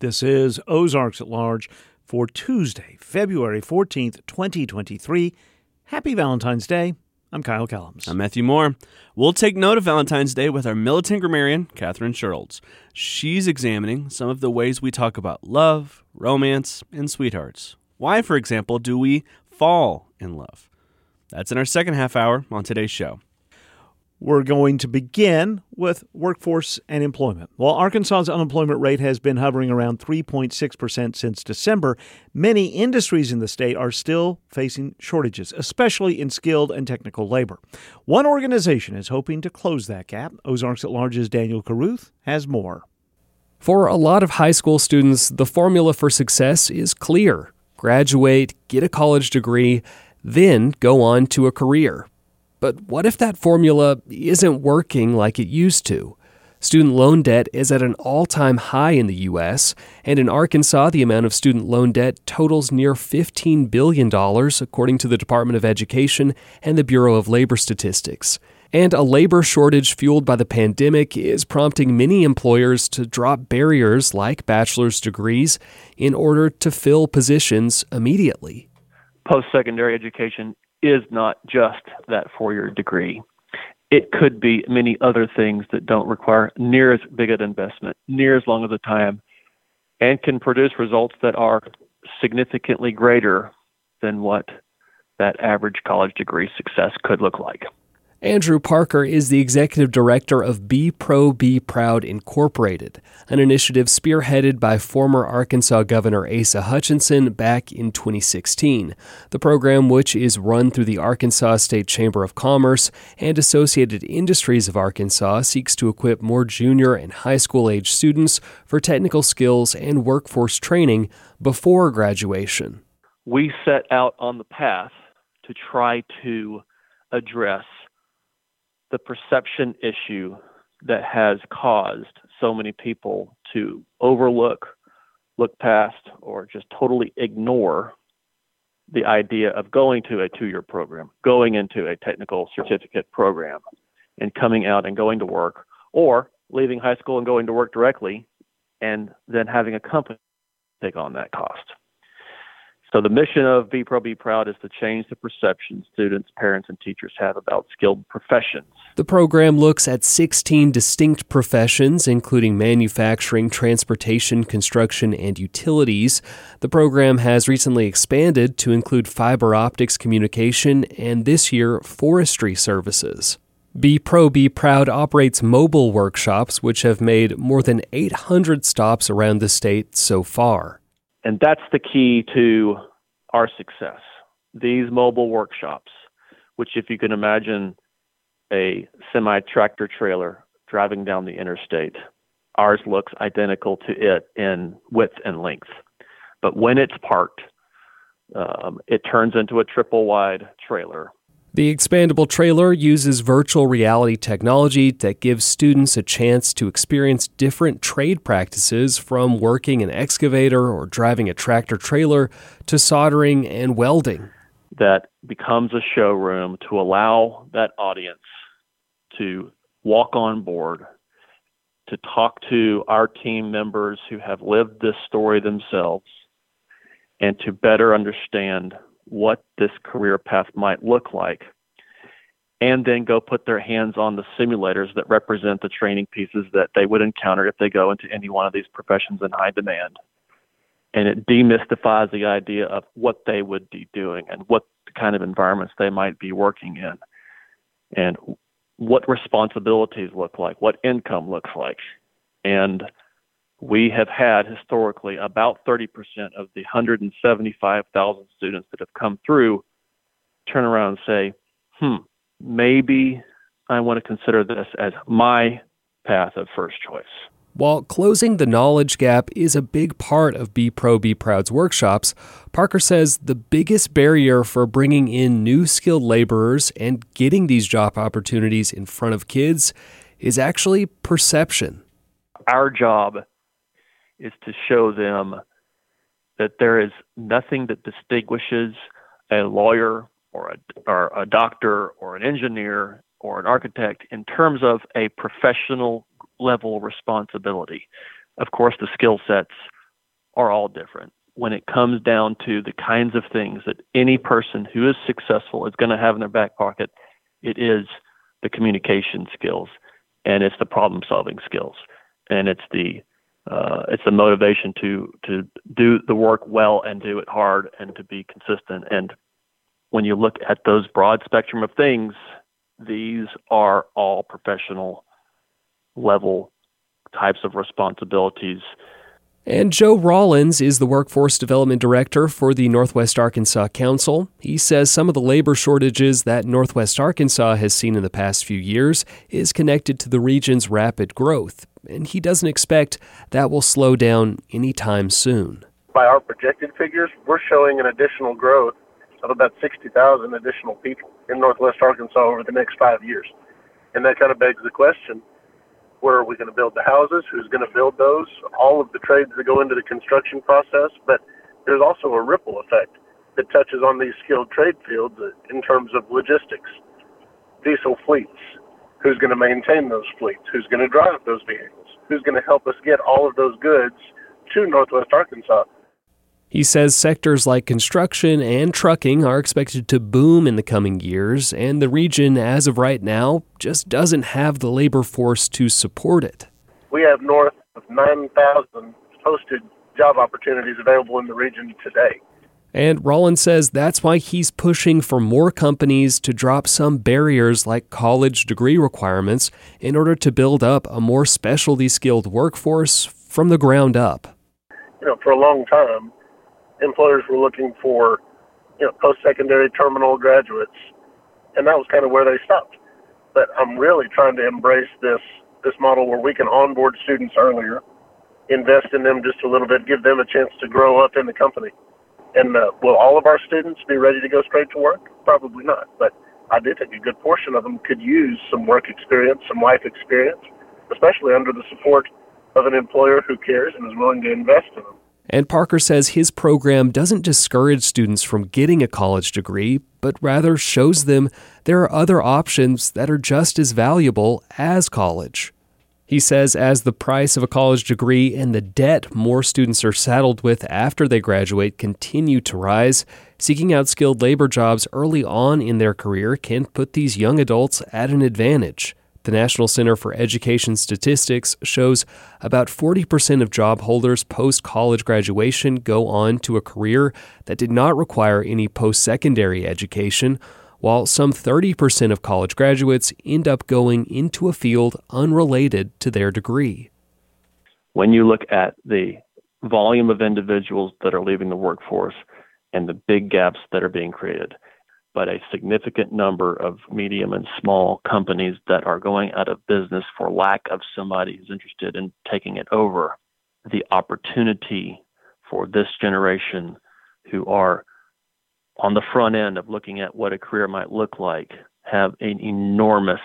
This is Ozarks at Large for Tuesday, February 14th, 2023. Happy Valentine's Day. I'm Kyle Kellums. I'm Matthew Moore. We'll take note of Valentine's Day with our militant grammarian, Katherine Shurlds. She's examining some of the ways we talk about love, romance, and sweethearts. Why, for example, do we fall in love? That's in our second half hour on today's show. We're going to begin with workforce and employment. While Arkansas's unemployment rate has been hovering around 3.6% since December, many industries in the state are still facing shortages, especially in skilled and technical labor. One organization is hoping to close that gap. Ozarks at Large's Daniel Caruth has more. For a lot of high school students, the formula for success is clear graduate, get a college degree, then go on to a career. But what if that formula isn't working like it used to? Student loan debt is at an all time high in the U.S., and in Arkansas, the amount of student loan debt totals near $15 billion, according to the Department of Education and the Bureau of Labor Statistics. And a labor shortage fueled by the pandemic is prompting many employers to drop barriers like bachelor's degrees in order to fill positions immediately. Post secondary education is not just that four year degree. It could be many other things that don't require near as big an investment, near as long of a time, and can produce results that are significantly greater than what that average college degree success could look like. Andrew Parker is the executive director of Be Pro Be Proud Incorporated, an initiative spearheaded by former Arkansas Governor Asa Hutchinson back in 2016. The program, which is run through the Arkansas State Chamber of Commerce and Associated Industries of Arkansas, seeks to equip more junior and high school age students for technical skills and workforce training before graduation. We set out on the path to try to address the perception issue that has caused so many people to overlook, look past, or just totally ignore the idea of going to a two year program, going into a technical certificate program, and coming out and going to work, or leaving high school and going to work directly, and then having a company take on that cost. So the mission of Be Pro Be Proud is to change the perception students, parents, and teachers have about skilled professions. The program looks at 16 distinct professions, including manufacturing, transportation, construction, and utilities. The program has recently expanded to include fiber optics communication and this year, forestry services. Be Pro Be Proud operates mobile workshops, which have made more than 800 stops around the state so far. And that's the key to our success. These mobile workshops, which, if you can imagine a semi tractor trailer driving down the interstate, ours looks identical to it in width and length. But when it's parked, um, it turns into a triple wide trailer the expandable trailer uses virtual reality technology that gives students a chance to experience different trade practices from working an excavator or driving a tractor trailer to soldering and welding. That becomes a showroom to allow that audience to walk on board, to talk to our team members who have lived this story themselves, and to better understand what this career path might look like and then go put their hands on the simulators that represent the training pieces that they would encounter if they go into any one of these professions in high demand. And it demystifies the idea of what they would be doing and what kind of environments they might be working in and what responsibilities look like, what income looks like. And we have had historically about 30% of the 175,000 students that have come through turn around and say, hmm, maybe I want to consider this as my path of first choice. While closing the knowledge gap is a big part of Be Pro Be Proud's workshops, Parker says the biggest barrier for bringing in new skilled laborers and getting these job opportunities in front of kids is actually perception. Our job is to show them that there is nothing that distinguishes a lawyer or a, or a doctor or an engineer or an architect in terms of a professional level responsibility. Of course, the skill sets are all different. When it comes down to the kinds of things that any person who is successful is going to have in their back pocket, it is the communication skills and it's the problem solving skills and it's the uh, it's the motivation to to do the work well and do it hard and to be consistent. And when you look at those broad spectrum of things these are all professional level types of responsibilities and Joe Rollins is the Workforce Development Director for the Northwest Arkansas Council. He says some of the labor shortages that Northwest Arkansas has seen in the past few years is connected to the region's rapid growth, and he doesn't expect that will slow down anytime soon. By our projected figures, we're showing an additional growth of about 60,000 additional people in Northwest Arkansas over the next five years. And that kind of begs the question where are we going to build the houses? Who's going to build those? All of the trades that go into the construction process. But there's also a ripple effect that touches on these skilled trade fields in terms of logistics, diesel fleets. Who's going to maintain those fleets? Who's going to drive those vehicles? Who's going to help us get all of those goods to Northwest Arkansas? He says sectors like construction and trucking are expected to boom in the coming years, and the region, as of right now, just doesn't have the labor force to support it. We have north of 9,000 posted job opportunities available in the region today. And Rollins says that's why he's pushing for more companies to drop some barriers like college degree requirements in order to build up a more specialty skilled workforce from the ground up. You know, for a long time, employers were looking for, you know, post-secondary terminal graduates, and that was kind of where they stopped. But I'm really trying to embrace this this model where we can onboard students earlier, invest in them just a little bit, give them a chance to grow up in the company. And uh, will all of our students be ready to go straight to work? Probably not. But I do think a good portion of them could use some work experience, some life experience, especially under the support of an employer who cares and is willing to invest in them. And Parker says his program doesn't discourage students from getting a college degree, but rather shows them there are other options that are just as valuable as college. He says as the price of a college degree and the debt more students are saddled with after they graduate continue to rise, seeking out skilled labor jobs early on in their career can put these young adults at an advantage. The National Center for Education Statistics shows about 40% of job holders post college graduation go on to a career that did not require any post secondary education, while some 30% of college graduates end up going into a field unrelated to their degree. When you look at the volume of individuals that are leaving the workforce and the big gaps that are being created, but a significant number of medium and small companies that are going out of business for lack of somebody who's interested in taking it over. The opportunity for this generation who are on the front end of looking at what a career might look like have an enormous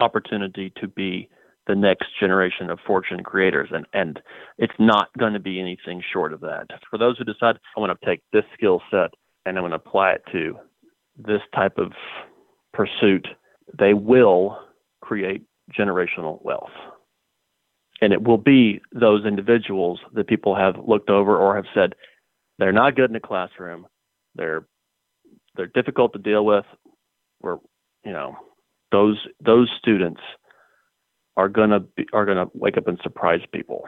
opportunity to be the next generation of fortune creators and and it's not going to be anything short of that for those who decide i want to take this skill set and i'm going to apply it to this type of pursuit, they will create generational wealth. And it will be those individuals that people have looked over or have said they're not good in the classroom, they're they're difficult to deal with, or you know, those those students are gonna be, are gonna wake up and surprise people.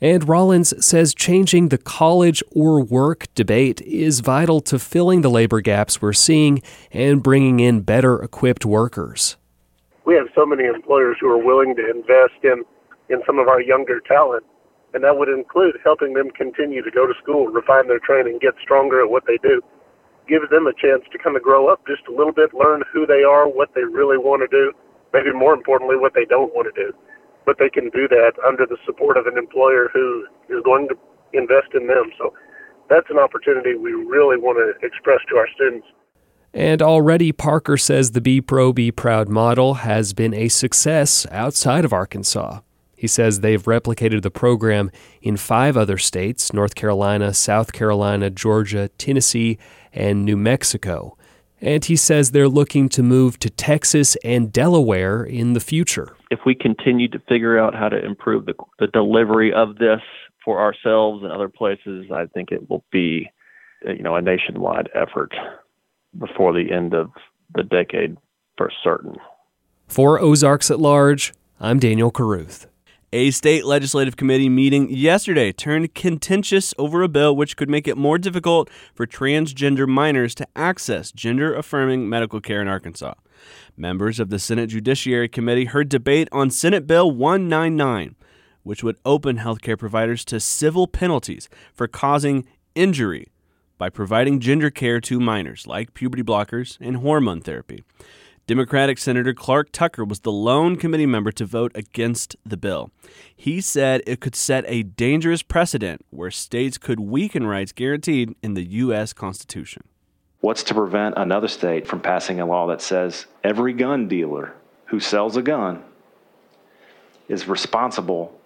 And Rollins says changing the college or work debate is vital to filling the labor gaps we're seeing and bringing in better equipped workers. We have so many employers who are willing to invest in, in some of our younger talent, and that would include helping them continue to go to school, refine their training, get stronger at what they do. give them a chance to kind of grow up just a little bit, learn who they are, what they really want to do, maybe more importantly, what they don't want to do but they can do that under the support of an employer who is going to invest in them. So that's an opportunity we really want to express to our students. And already, Parker says the Be Pro, Be Proud model has been a success outside of Arkansas. He says they've replicated the program in five other states North Carolina, South Carolina, Georgia, Tennessee, and New Mexico. And he says they're looking to move to Texas and Delaware in the future. If we continue to figure out how to improve the, the delivery of this for ourselves and other places, I think it will be, uh, you know, a nationwide effort before the end of the decade for certain. For Ozarks at Large, I'm Daniel Caruth. A state legislative committee meeting yesterday turned contentious over a bill which could make it more difficult for transgender minors to access gender affirming medical care in Arkansas. Members of the Senate Judiciary Committee heard debate on Senate Bill 199, which would open healthcare providers to civil penalties for causing injury by providing gender care to minors, like puberty blockers and hormone therapy. Democratic Senator Clark Tucker was the lone committee member to vote against the bill. He said it could set a dangerous precedent where states could weaken rights guaranteed in the U.S. Constitution. What's to prevent another state from passing a law that says every gun dealer who sells a gun is responsible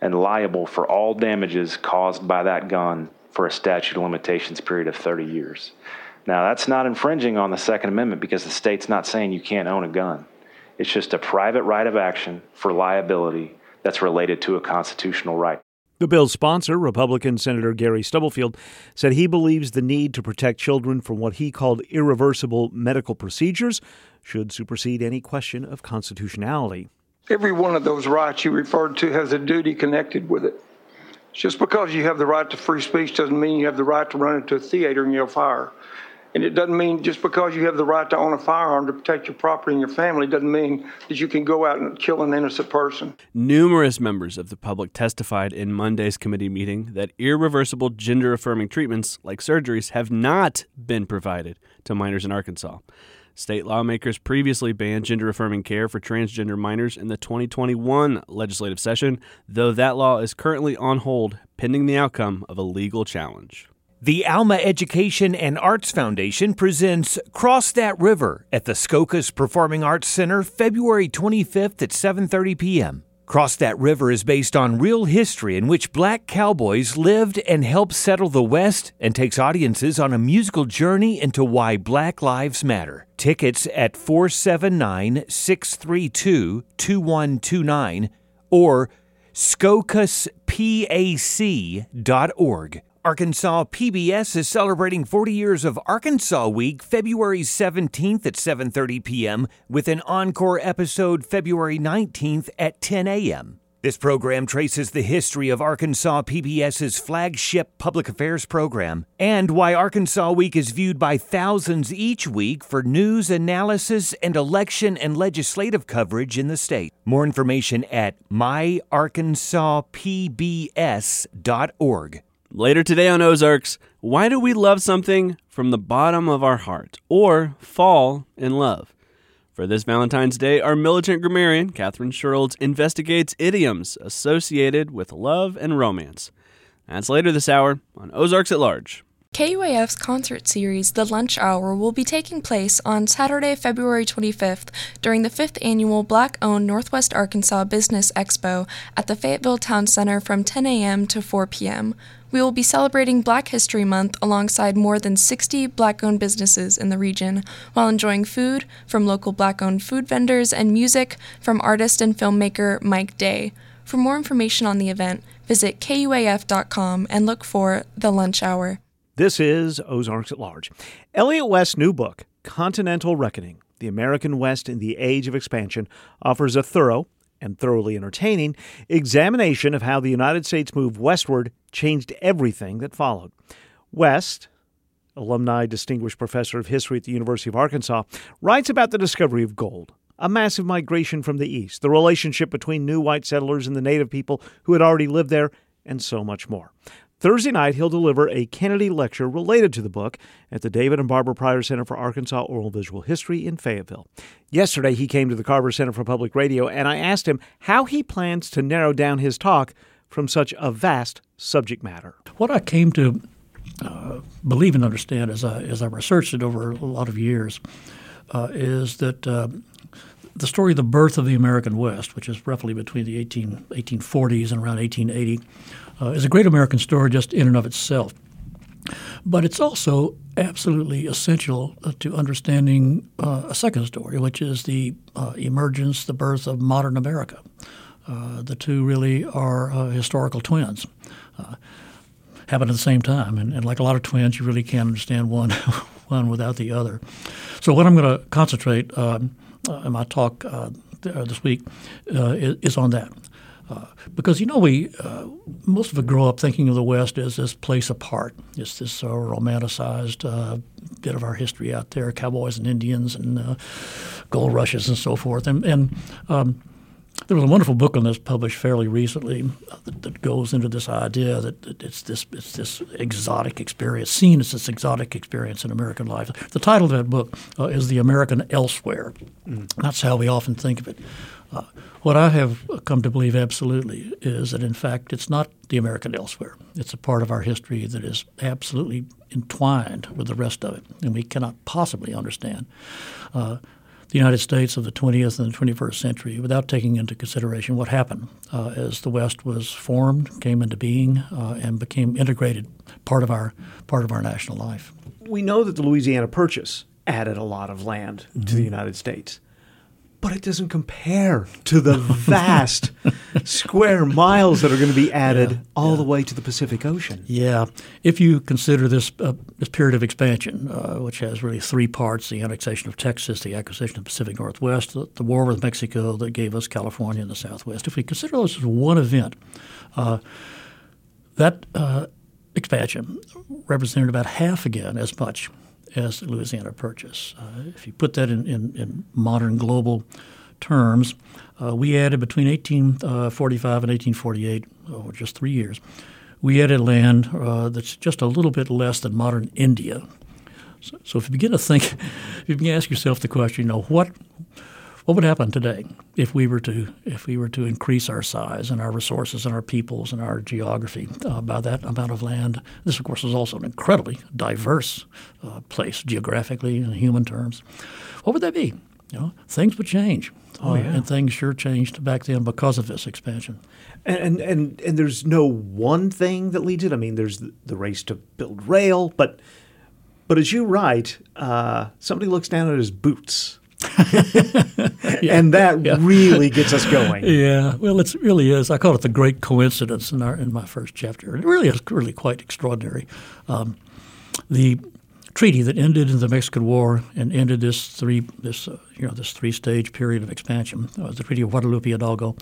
and liable for all damages caused by that gun for a statute of limitations period of 30 years? Now, that's not infringing on the Second Amendment because the state's not saying you can't own a gun. It's just a private right of action for liability that's related to a constitutional right. The bill's sponsor, Republican Senator Gary Stubblefield, said he believes the need to protect children from what he called irreversible medical procedures should supersede any question of constitutionality. Every one of those rights you referred to has a duty connected with it. Just because you have the right to free speech doesn't mean you have the right to run into a theater and yell fire. And it doesn't mean just because you have the right to own a firearm to protect your property and your family doesn't mean that you can go out and kill an innocent person. Numerous members of the public testified in Monday's committee meeting that irreversible gender affirming treatments like surgeries have not been provided to minors in Arkansas. State lawmakers previously banned gender affirming care for transgender minors in the 2021 legislative session, though that law is currently on hold pending the outcome of a legal challenge. The Alma Education and Arts Foundation presents Cross That River at the Skokos Performing Arts Center February 25th at 7:30 p.m. Cross That River is based on real history in which black cowboys lived and helped settle the West and takes audiences on a musical journey into why black lives matter. Tickets at 479-632-2129 or skokospac.org. Arkansas PBS is celebrating 40 years of Arkansas Week February 17th at 7:30 p.m. with an encore episode February 19th at 10 a.m. This program traces the history of Arkansas PBS's flagship public affairs program and why Arkansas Week is viewed by thousands each week for news, analysis, and election and legislative coverage in the state. More information at myarkansaspbs.org. Later today on Ozarks, why do we love something from the bottom of our heart or fall in love? For this Valentine's Day, our militant grammarian, Katherine Shurlds, investigates idioms associated with love and romance. That's later this hour on Ozarks at Large. KUAF's concert series, The Lunch Hour, will be taking place on Saturday, February 25th during the 5th annual Black owned Northwest Arkansas Business Expo at the Fayetteville Town Center from 10 a.m. to 4 p.m. We will be celebrating Black History Month alongside more than 60 black owned businesses in the region while enjoying food from local black owned food vendors and music from artist and filmmaker Mike Day. For more information on the event, visit kuaf.com and look for The Lunch Hour. This is Ozarks at Large. Elliott West's new book, Continental Reckoning The American West in the Age of Expansion, offers a thorough and thoroughly entertaining examination of how the United States move westward changed everything that followed. West, alumni distinguished professor of history at the University of Arkansas, writes about the discovery of gold, a massive migration from the east, the relationship between new white settlers and the native people who had already lived there, and so much more. Thursday night, he'll deliver a Kennedy lecture related to the book at the David and Barbara Pryor Center for Arkansas Oral Visual History in Fayetteville. Yesterday, he came to the Carver Center for Public Radio, and I asked him how he plans to narrow down his talk from such a vast subject matter. What I came to uh, believe and understand as I, as I researched it over a lot of years uh, is that uh, the story of the birth of the American West, which is roughly between the 18, 1840s and around 1880, uh, is a great American story just in and of itself. But it's also absolutely essential uh, to understanding uh, a second story, which is the uh, emergence, the birth of modern America. Uh, the two really are uh, historical twins. Uh, happen at the same time, and, and, like a lot of twins, you really can't understand one one without the other. So what I'm going to concentrate um, in my talk this week is, is on that. Uh, because you know we uh, most of us grow up thinking of the West as this place apart. It's this uh, romanticized uh, bit of our history out there, cowboys and Indians and uh, gold rushes and so forth. And, and um, there was a wonderful book on this published fairly recently that, that, goes into this idea that it's this it's this exotic experience, seen as this exotic experience in American life. The title of that book is "The American Elsewhere." Mm. That's how we often think of it. What I have come to believe absolutely is that, in fact, it's not the American elsewhere. It's a part of our history that is absolutely entwined with the rest of it, and we cannot possibly understand uh, the United States of the 20th and the 21st century without taking into consideration what happened uh, as the West was formed, came into being, uh, and became integrated part of our part of our national life. We know that the Louisiana Purchase added a lot of land mm-hmm. to the United States but it doesn't compare to the vast square miles that are going to be added yeah, all yeah. the way to the Pacific Ocean. Yeah, if you consider this uh, this period of expansion, uh, which has really three parts: the annexation of Texas, the acquisition of the Pacific Northwest, the, the, war with Mexico that gave us California and the Southwest. If we consider those as one event, uh, that uh, expansion represented about half again as much as the Louisiana Purchase. Uh, if you put that in, in, in modern global terms, uh, we added between 1845 uh, and 1848, or just three years, we added land uh, that's just a little bit less than modern India. So, so if you begin to think, if you begin to ask yourself the question, you know, what what would happen today if we were to if we were to increase our size and our resources and our peoples and our geography uh, by that amount of land? This, of course, is also an incredibly diverse uh, place geographically and in human terms. What would that be? You know, things would change. Oh, uh, yeah. and things sure changed back then because of this expansion. And, and and there's no one thing that leads it. I mean, there's the race to build rail, but but as you write, uh, somebody looks down at his boots yeah. And that yeah. really gets us going. Yeah, well, it really is. I call it the great coincidence in our in my first chapter. It really is really quite extraordinary. Um, the treaty that ended in the Mexican War and ended this three this uh, you know this three stage period of expansion uh, the Treaty of Guadalupe Hidalgo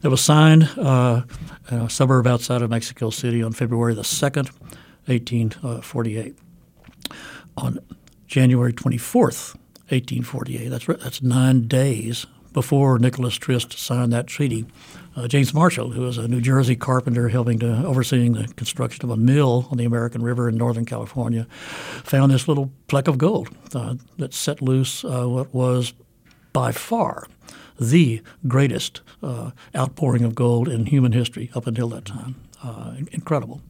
that was signed uh, in a suburb outside of Mexico City on February the second, eighteen forty eight. On January twenty fourth, 1848. That's that's nine days before Nicholas Trist signed that treaty. Uh, James Marshall, who was a New Jersey carpenter helping to overseeing the construction of a mill on the American River in Northern California, found this little pleck of gold uh, that set loose uh, what was by far the greatest uh, outpouring of gold in human history up until that time. Uh, incredible.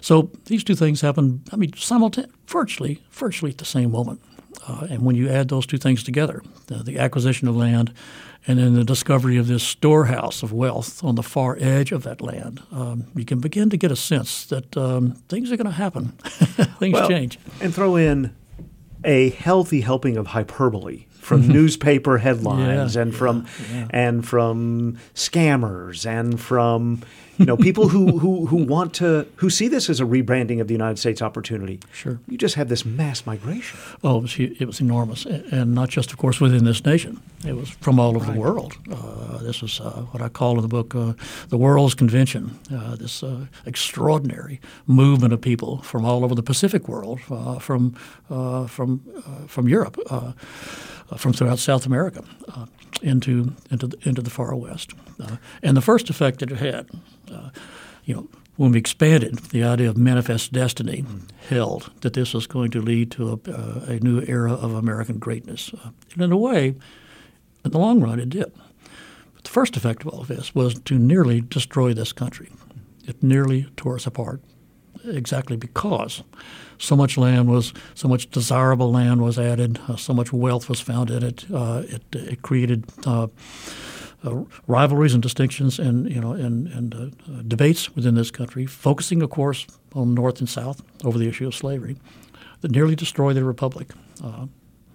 So these two things happened. I mean, simultaneously, virtually, virtually at the same moment. Uh, and when you add those two things together, the, the, acquisition of land and then the discovery of this storehouse of wealth on the far edge of that land, um, you can begin to get a sense that um, things are going to happen. things well, change. And throw in a healthy helping of hyperbole from newspaper headlines yeah, and from yeah. and from scammers and from you know, people who, who, who want to, who see this as a rebranding of the United States opportunity. Sure. You just have this mass migration. Oh, it was, it was enormous. And not just, of course, within this nation. It was from all over right. the world. Uh, this was uh, what I call in the book uh, the World's Convention, uh, this uh, extraordinary movement of people from all over the Pacific world, uh, from, from, from Europe, from throughout South America into into the, into the far west. Uh, and the first effect that it had, uh, you know, when we expanded, the idea of manifest destiny held that this was going to lead to a, uh, a new era of American greatness. Uh, and in a way, in the long run, it did. But the first effect of all of this was to nearly destroy this country. It nearly tore us apart, exactly because so much land was, so much desirable land was added, uh, so much wealth was found in it. Uh, it, it, created uh, uh rivalries and distinctions and you know and, and uh, debates within this country, focusing, of course, on North and South over the issue of slavery, that nearly destroyed the republic.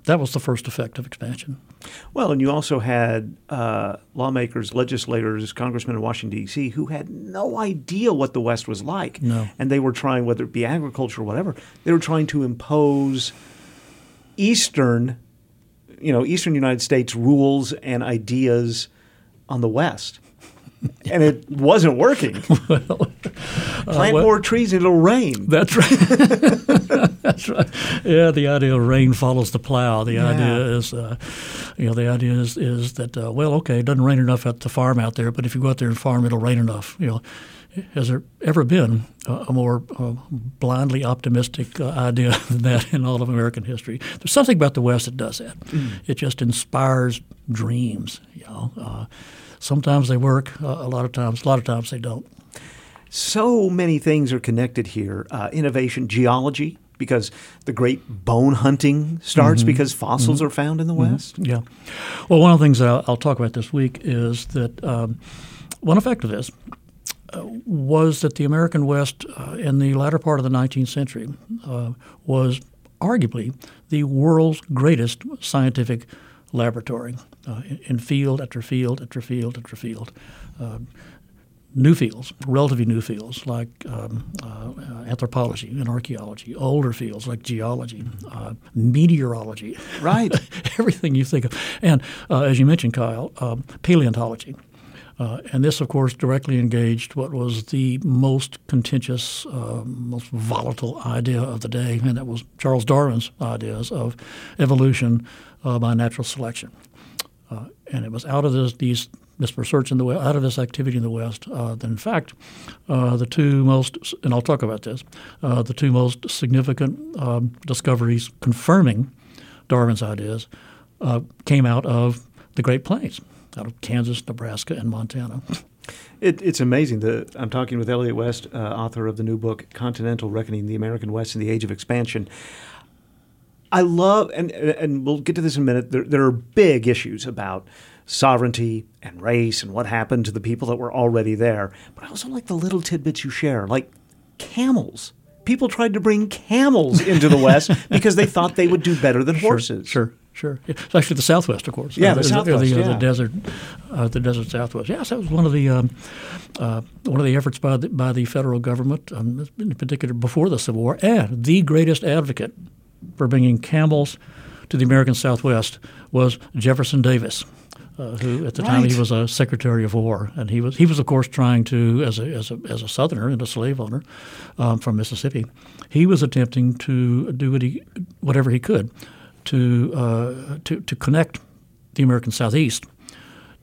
That was the first effect of expansion. Well, and you also had uh, lawmakers, legislators, congressmen in Washington, D.C., who had no idea what the West was like. No. And they were trying, whether it be agriculture or whatever, they were trying to impose Eastern, you know, Eastern United States rules and ideas on the West. And it wasn't working. well, Plant uh, well, more trees, and it'll rain. That's right. that's right. Yeah, the idea of rain follows the plow. The yeah. idea is, uh, you know, the idea is is that uh, well, okay, it doesn't rain enough at the farm out there, but if you go out there and farm, it'll rain enough. You know, has there ever been a, more uh, blindly optimistic uh, idea than that in all of American history? There's something about the West that does that. Mm. It just inspires dreams. You know, uh, sometimes they work. Uh, a lot of times, a lot of times they don't. So many things are connected here. Uh, innovation, geology, because the great bone hunting starts mm-hmm. because fossils mm-hmm. are found in the mm-hmm. West. Yeah. Well, one of the things I'll, I'll talk about this week is that um, one effect of this was that the American West uh, in the latter part of the 19th century uh, was arguably the world's greatest scientific laboratory uh, in field after field after field after field. Uh, new fields, relatively new fields like um, uh, anthropology and archaeology, older fields like geology, uh, meteorology. Right. Everything you think of. And as you mentioned, Kyle, um, paleontology. Uh, and this, of course, directly engaged what was the most contentious, uh, most volatile idea of the day, and that was Charles Darwin's ideas of evolution uh, by natural selection. Uh, and it was out of this, these, this research in the out of this activity in the West uh, that, in fact, uh, the two most, and I'll talk about this, the two most significant um, discoveries confirming Darwin's ideas came out of the Great Plains out of Kansas, Nebraska, and Montana. It, it's amazing. The, I'm talking with Elliott West, uh, author of the new book Continental Reckoning: The American West in the Age of Expansion. I love, and and we'll get to this in a minute. There, there are big issues about sovereignty and race and what happened to the people that were already there. But I also like the little tidbits you share, like camels. People tried to bring camels into the West because they thought they would do better than horses. Sure, Sure, it's actually the Southwest, of course. Yeah, uh, the, the Southwest, the, uh, yeah. the desert, uh, the desert Southwest. Yes, that was one of the um, uh, one of the efforts by the, by the federal government, um, in particular before the Civil War, and the greatest advocate for bringing camels to the American Southwest was Jefferson Davis. Uh, who at the right. time he was a Secretary of War, and he was he was of course trying to as a as a, as a Southerner and a slave owner um, from Mississippi, he was attempting to do what he, whatever he could to, uh, to, to connect the American Southeast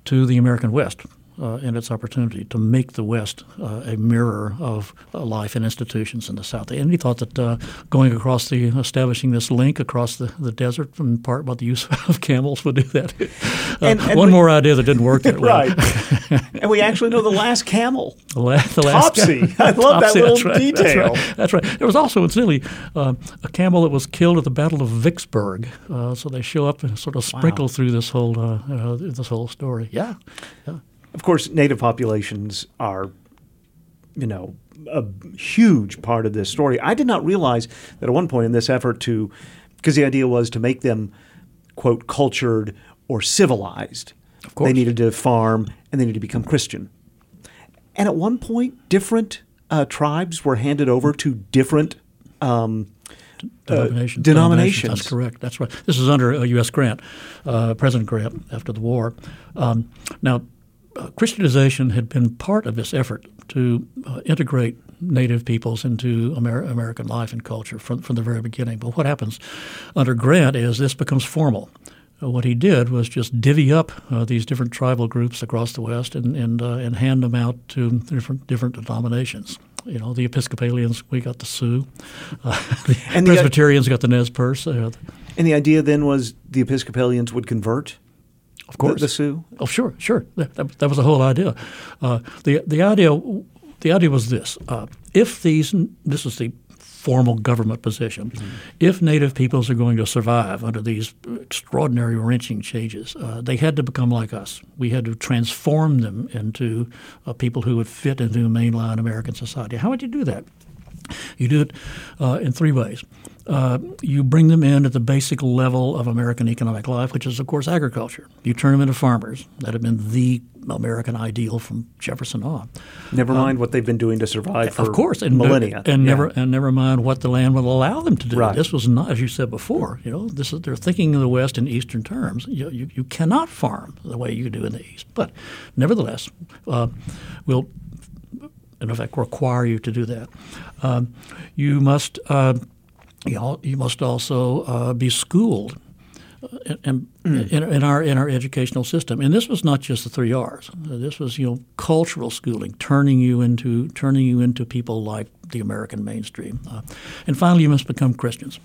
to the American West uh, in its opportunity to make the West uh, a mirror of uh, life and institutions in the South. And he thought that uh, going across the, establishing this link across the, the desert, in part by the use of camels, would do that. Uh, and, and one we, more idea that didn't work that well. right. and we actually know the last camel. The, la- the last Topsy. I love Topsy, that little that's right, detail. That's right, that's right. There was also, incidentally, uh, a camel that was killed at the Battle of Vicksburg. so they show up and sort of sprinkle wow. through this whole this whole story. Yeah. yeah. Of course, native populations are, you know, a huge part of this story. I did not realize that at one point in this effort to, because the idea was to make them, quote, cultured or civilized. Of course. They needed to farm and they needed to become Christian. And at one point, different uh, tribes were handed over to different um, denominations. Uh, denominations. That's correct. That's right. This is under a U.S. Grant, uh, President Grant, after the war. Um, now, uh, Christianization had been part of this effort to uh, integrate Native peoples into Amer- American life and culture from, from the very beginning. But what happens under Grant is this becomes formal. Uh, what he did was just divvy up uh, these different tribal groups across the West and and, uh, and hand them out to different different denominations. You know, the Episcopalians, we got the Sioux. Uh, the and Presbyterians got the Nez Perce. and the idea then was the Episcopalians would convert of course, the, the Sioux. Oh, sure, sure. That, that, that was the whole idea. Uh, the the idea the idea was this: uh, if these this is the formal government position, mm-hmm. if Native peoples are going to survive under these extraordinary wrenching changes, uh, they had to become like us. We had to transform them into uh, people who would fit into mainline American society. How would you do that? You do it uh, in three ways. Uh, you bring them in at the basic level of American economic life, which is, of course, agriculture. You turn them into farmers. That had been the American ideal from Jefferson on. Never mind um, what they've been doing to survive for of course, and millennia, and yeah. never and never mind what the land will allow them to do. Right. This was not, as you said before. You know, this is they're thinking of the West in Eastern terms. You, you, you cannot farm the way you do in the East, but nevertheless, uh, we'll in effect require you to do that. Um, you must. Uh, you, you must also uh, be schooled uh, in, mm. in, in, our in our educational system. And this was not just the three R's. This was you know cultural schooling, turning you into turning you into people like the American mainstream. Uh, and finally, you must become Christians.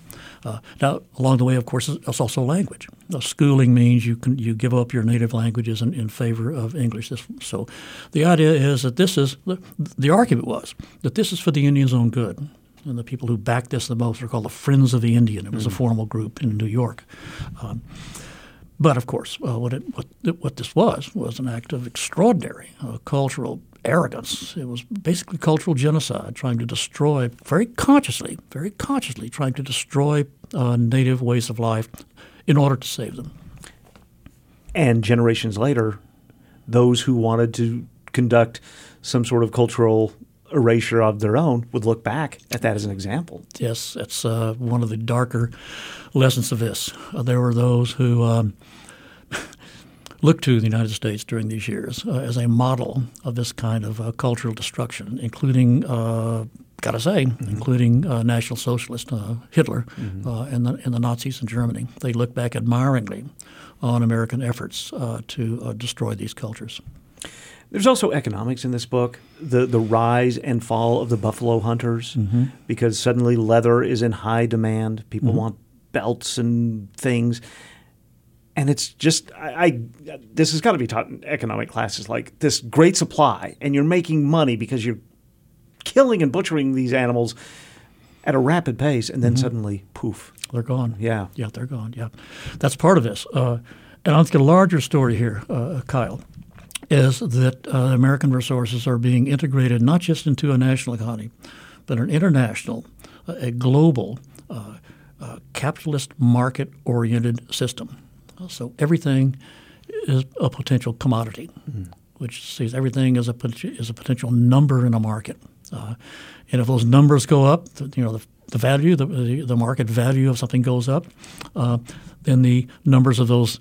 Uh, now, along the way, of course, it's also language. Uh, schooling means you can you give up your native languages in, in favor of English. This, so, the idea is that this is the, the argument was that this is for the Indians' own good and the people who backed this the most were called the Friends of the Indian. It was mm a formal group in New York. Um, but of course, uh, what, it, what, what this was was an act of extraordinary uh, cultural arrogance. It was basically cultural genocide, trying to destroy very consciously, very consciously, trying to destroy uh, native ways of life in order to save them. And generations later, those who wanted to conduct some sort of cultural erasure of their own would look back at that as an example. Yes, that's uh, one of the darker lessons of this. Uh, there were those who um, looked to the United States during these years uh, as a model of this kind of uh, cultural destruction, including. Uh, Got to say, mm-hmm. including uh, National Socialist Hitler mm-hmm. and, the, and the Nazis in Germany, they look back admiringly on American efforts to destroy these cultures. There's also economics in this book, the the rise and fall of the buffalo hunters, mm-hmm. because suddenly leather is in high demand. People mm-hmm. want belts and things, and it's just I, I this has got to be taught in economic classes. Like this great supply, and you're making money because you're killing and butchering these animals at a rapid pace, and then mm-hmm. suddenly, poof, they're gone. Yeah, yeah, they're gone. Yeah, that's part of this. Uh, and I'll get a larger story here, uh, Kyle is that uh, American resources are being integrated not just into a national economy, but an international, uh, a global, uh, uh capitalist market oriented system. So everything is a potential commodity, mm-hmm. which sees everything as a, as a potential number in a market. Uh, and if those numbers go up, you know, the, the value, the, the market value of something goes up, uh, then the numbers of those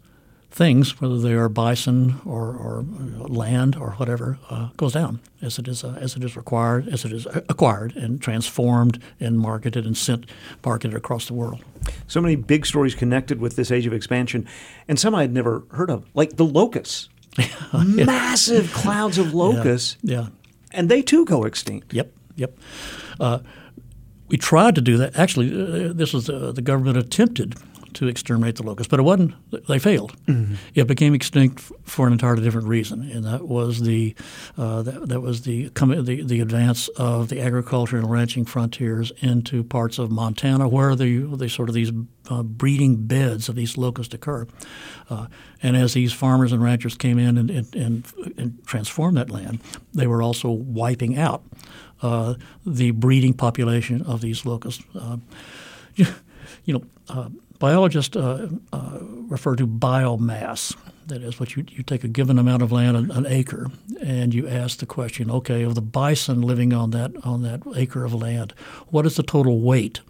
things, whether they are bison or, or land or whatever, uh, goes down as it is uh, as it is required, as it is acquired and transformed and marketed and sent marketed across the world. So many big stories connected with this age of expansion, and some I had never heard of, like the locusts. Massive clouds of locusts. Yeah. yeah. And they too go extinct. Yep. Yep. Uh, we tried to do that. Actually, uh, this was uh, the government attempted to exterminate the locusts, but it wasn't. They failed. Mm-hmm. It became extinct for an entirely different reason, and that was the uh, that, that, was the, the, the advance of the agriculture and ranching frontiers into parts of Montana, where the the sort of these uh, breeding beds of these locusts occur. Uh, and as these farmers and ranchers came in and, and, and, and transformed that land, they were also wiping out uh, the breeding population of these locusts. Uh, you, you know uh, biologists uh, uh, refer to biomass. That is, what you, you take a given amount of land, an, an, acre, and you ask the question: Okay, of the bison living on that on that acre of land, what is the total weight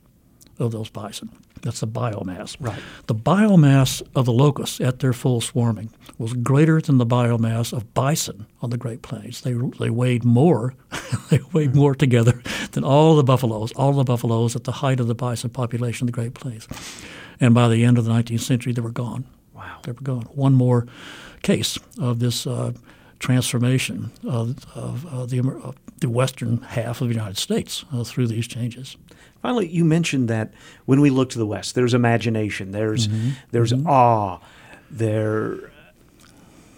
of those bison? That's the biomass. Right. The biomass of the locusts at their full swarming was greater than the biomass of bison on the Great Plains. They, they weighed more, they weighed more together than all the buffaloes, all the buffaloes at the height of the bison population of the Great Plains. And by the end of the 19th century, they were gone. Wow. They were gone. One more case of this uh, transformation of, of uh, the, of the western half of the United States uh, through these changes. Finally, you mentioned that when we look to the West, there's imagination, there's, mm-hmm. there's mm-hmm. awe, there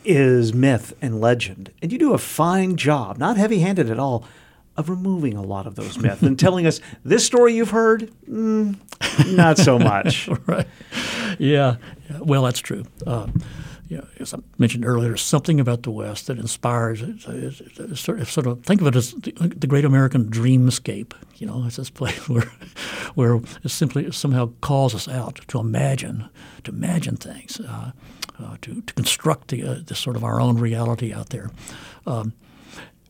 is myth and legend. And you do a fine job, not heavy handed at all, of removing a lot of those myths and telling us this story you've heard, mm, not so much. right. Yeah. Well, that's true. Uh, you know, as I mentioned earlier, something about the West that inspires. It's, it's, it's sort, of, sort of think of it as the, the, great American dreamscape. You know, it's this place where, where it simply somehow calls us out to imagine, to imagine things, uh, uh, to, to construct the, uh, the sort of our own reality out there, um,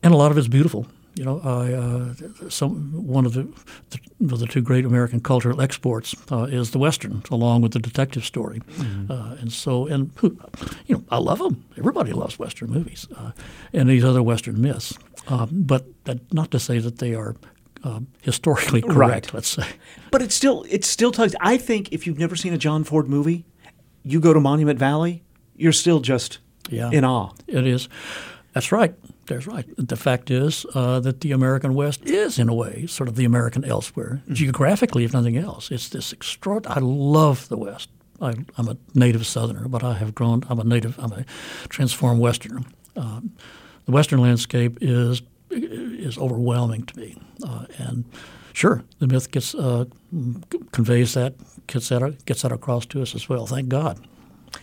and a lot of it's beautiful. You know, uh, some one of the, the, the two great American cultural exports uh, is the western, along with the detective story, mm-hmm. uh, and so and you know I love them. Everybody loves western movies uh, and these other western myths, um, but that, not to say that they are um, historically correct. Right. Let's say, but it's still it's still tugs. I think if you've never seen a John Ford movie, you go to Monument Valley, you're still just yeah, in awe. It is. That's right. That's right. The fact is uh, that the American West is, in a way, sort of the American elsewhere, mm-hmm. geographically, if nothing else. It's this extraordinary. I love the West. I, am a native Southerner, but I have grown. I'm a native. I'm a transformed Westerner. Uh, the Western landscape is is overwhelming to me, uh, and sure, the myth gets uh, conveys that gets that gets that across to us as well. Thank God.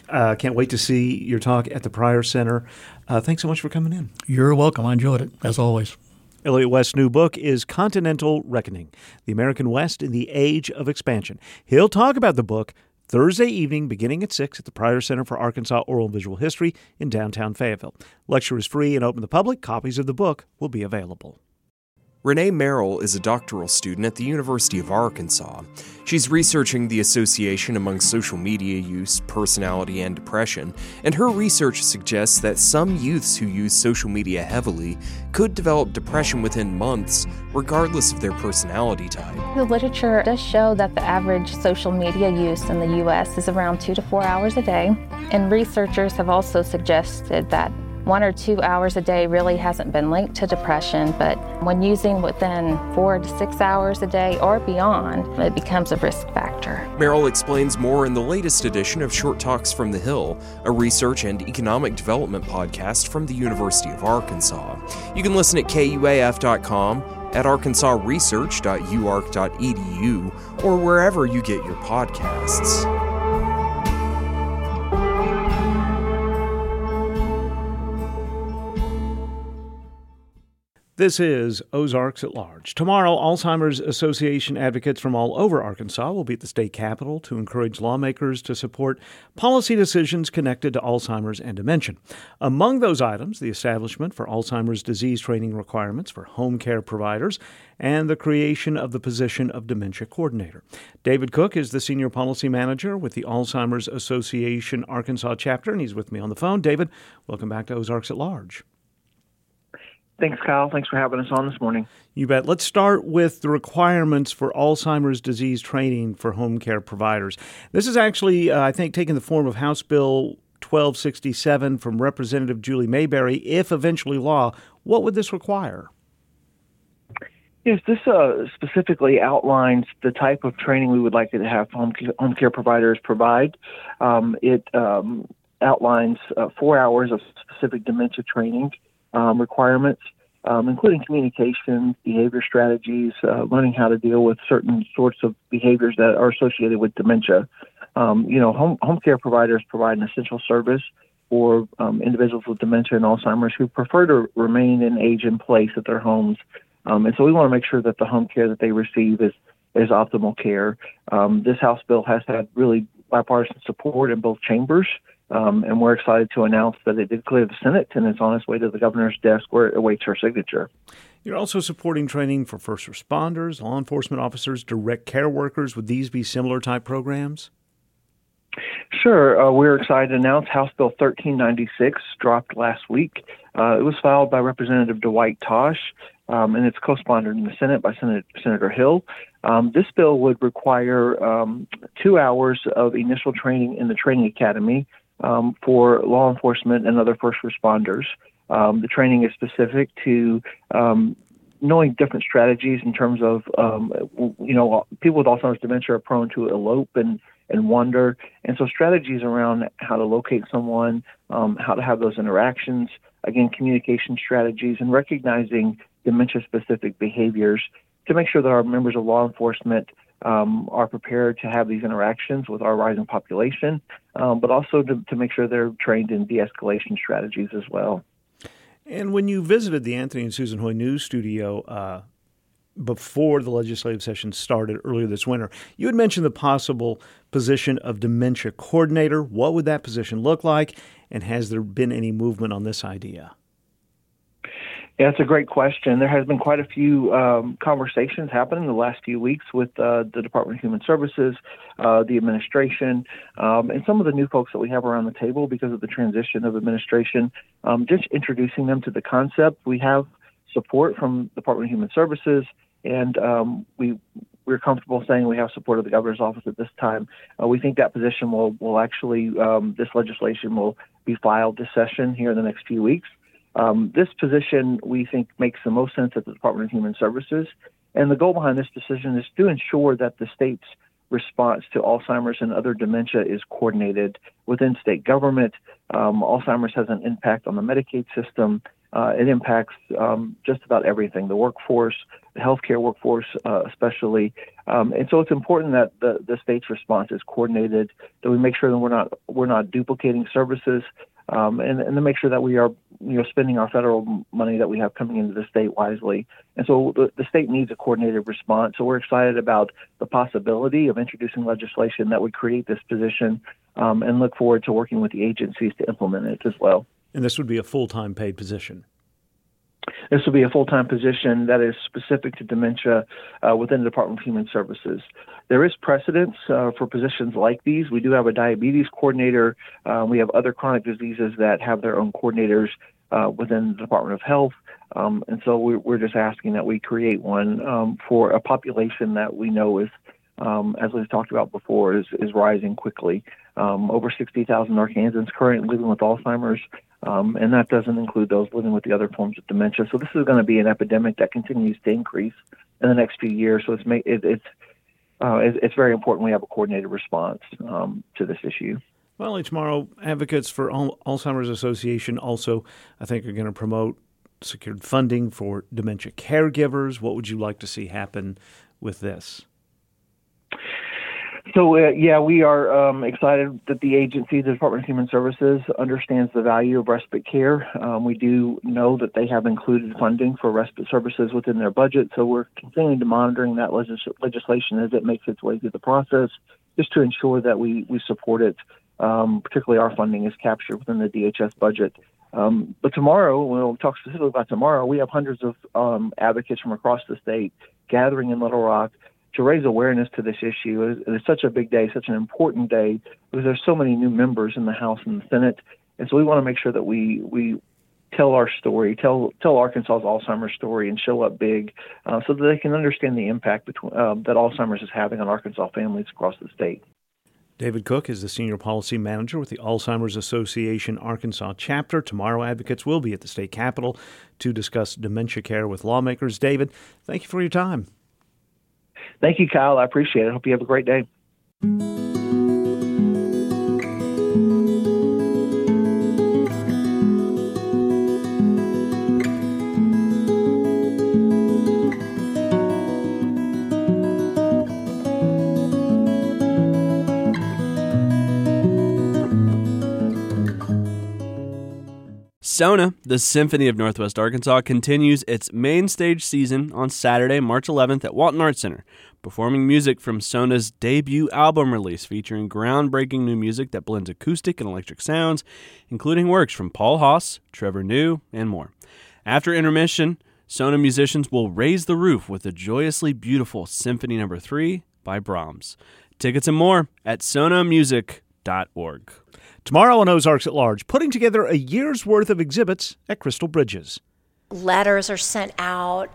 Uh, can't wait to see your talk at the Pryor Center. Uh, thanks so much for coming in. You're welcome. I enjoyed it, as always. Elliott West's new book is Continental Reckoning The American West in the Age of Expansion. He'll talk about the book Thursday evening, beginning at 6 at the Pryor Center for Arkansas Oral and Visual History in downtown Fayetteville. Lecture is free and open to the public. Copies of the book will be available. Renee Merrill is a doctoral student at the University of Arkansas. She's researching the association among social media use, personality, and depression, and her research suggests that some youths who use social media heavily could develop depression within months, regardless of their personality type. The literature does show that the average social media use in the U.S. is around two to four hours a day, and researchers have also suggested that one or two hours a day really hasn't been linked to depression, but when using within four to six hours a day or beyond, it becomes a risk factor. Merrill explains more in the latest edition of Short Talks from the Hill, a research and economic development podcast from the University of Arkansas. You can listen at kuaf.com, at arkansasresearch.uark.edu, or wherever you get your podcasts. This is Ozarks at Large. Tomorrow, Alzheimer's Association advocates from all over Arkansas will be at the state capitol to encourage lawmakers to support policy decisions connected to Alzheimer's and dementia. Among those items, the establishment for Alzheimer's disease training requirements for home care providers and the creation of the position of dementia coordinator. David Cook is the senior policy manager with the Alzheimer's Association Arkansas chapter, and he's with me on the phone. David, welcome back to Ozarks at Large. Thanks, Kyle. Thanks for having us on this morning. You bet. Let's start with the requirements for Alzheimer's disease training for home care providers. This is actually, uh, I think, taking the form of House Bill 1267 from Representative Julie Mayberry. If eventually law, what would this require? Yes, this uh, specifically outlines the type of training we would like to have home care, home care providers provide. Um, it um, outlines uh, four hours of specific dementia training um, requirements, um, including communication, behavior strategies, uh, learning how to deal with certain sorts of behaviors that are associated with dementia. Um, you know, home, home care providers provide an essential service for um, individuals with dementia and Alzheimer's who prefer to remain in age in place at their homes. Um, and so we want to make sure that the home care that they receive is is optimal care. Um, this House bill has had really bipartisan support in both chambers. Um, and we're excited to announce that it did clear the Senate and it's on its way to the governor's desk where it awaits her signature. You're also supporting training for first responders, law enforcement officers, direct care workers. Would these be similar type programs? Sure. Uh, we're excited to announce House Bill 1396 dropped last week. Uh, it was filed by Representative Dwight Tosh, um, and it's co-sponsored in the Senate by Senate, Senator Hill. Um, this bill would require um, two hours of initial training in the training academy um, for law enforcement and other first responders. Um, the training is specific to um, knowing different strategies in terms of, um, you know, people with Alzheimer's dementia are prone to elope and, and wander. And so strategies around how to locate someone, um, how to have those interactions, again, communication strategies, and recognizing dementia specific behaviors to make sure that our members of law enforcement um, are prepared to have these interactions with our rising population, um, but also to, to make sure they're trained in de escalation strategies as well. And when you visited the Anthony and Susan Hoy News Studio uh, before the legislative session started earlier this winter, you had mentioned the possible position of dementia coordinator. What would that position look like? And has there been any movement on this idea? Yeah, it's a great question. There has been quite a few um, conversations happening in the last few weeks with uh, the Department of Human Services, uh, the administration, um, and some of the new folks that we have around the table because of the transition of administration. Um, just introducing them to the concept. We have support from the Department of Human Services, and um, we we're comfortable saying we have support of the governor's office at this time. Uh, we think that position will will actually um, this legislation will be filed this session here in the next few weeks. Um, this position we think makes the most sense at the Department of Human Services, and the goal behind this decision is to ensure that the state's response to Alzheimer's and other dementia is coordinated within state government. Um, Alzheimer's has an impact on the Medicaid system. Uh, it impacts um, just about everything the workforce, the healthcare workforce, uh, especially. Um, and so it's important that the, the state's response is coordinated, that we make sure that we're not, we're not duplicating services, um, and, and to make sure that we are you know spending our federal money that we have coming into the state wisely. And so the, the state needs a coordinated response. So we're excited about the possibility of introducing legislation that would create this position, um, and look forward to working with the agencies to implement it as well. And this would be a full time paid position. This will be a full time position that is specific to dementia uh, within the Department of Human Services. There is precedence uh, for positions like these. We do have a diabetes coordinator. Uh, we have other chronic diseases that have their own coordinators uh, within the Department of Health. Um, and so we're, we're, just asking that we create one um, for a population that we know is, um, as we've talked about before, is, is rising quickly. Um, over 60,000 Arkansans currently living with Alzheimer's, um, and that doesn't include those living with the other forms of dementia. So this is going to be an epidemic that continues to increase in the next few years. So it's it, it's uh, it's, it's, very important we have a coordinated response um, to this issue. Well, tomorrow, advocates for Alzheimer's Association also, I think, are going to promote secured funding for dementia caregivers. What would you like to see happen with this? So uh, yeah, we are um, excited that the agency, the Department of Human Services, understands the value of respite care. Um, we do know that they have included funding for respite services within their budget, so we're continuing to monitoring that legis- legislation as it makes its way through the process, just to ensure that we we support it. Um, particularly, our funding is captured within the DHS budget. Um, but tomorrow, we'll talk specifically about tomorrow. We have hundreds of um, advocates from across the state gathering in Little Rock to raise awareness to this issue. It's such a big day, such an important day because there's so many new members in the House and the Senate, and so we want to make sure that we we tell our story, tell tell Arkansas's Alzheimer's story, and show up big, uh, so that they can understand the impact between, uh, that Alzheimer's is having on Arkansas families across the state. David Cook is the Senior Policy Manager with the Alzheimer's Association Arkansas chapter. Tomorrow, advocates will be at the state capitol to discuss dementia care with lawmakers. David, thank you for your time. Thank you, Kyle. I appreciate it. Hope you have a great day. Sona, the Symphony of Northwest Arkansas, continues its main stage season on Saturday, March 11th at Walton Arts Center, performing music from Sona's debut album release featuring groundbreaking new music that blends acoustic and electric sounds, including works from Paul Haas, Trevor New, and more. After intermission, Sona musicians will raise the roof with the joyously beautiful Symphony Number no. 3 by Brahms. Tickets and more at sonamusic.org. Tomorrow on Ozarks at Large, putting together a year's worth of exhibits at Crystal Bridges. Letters are sent out,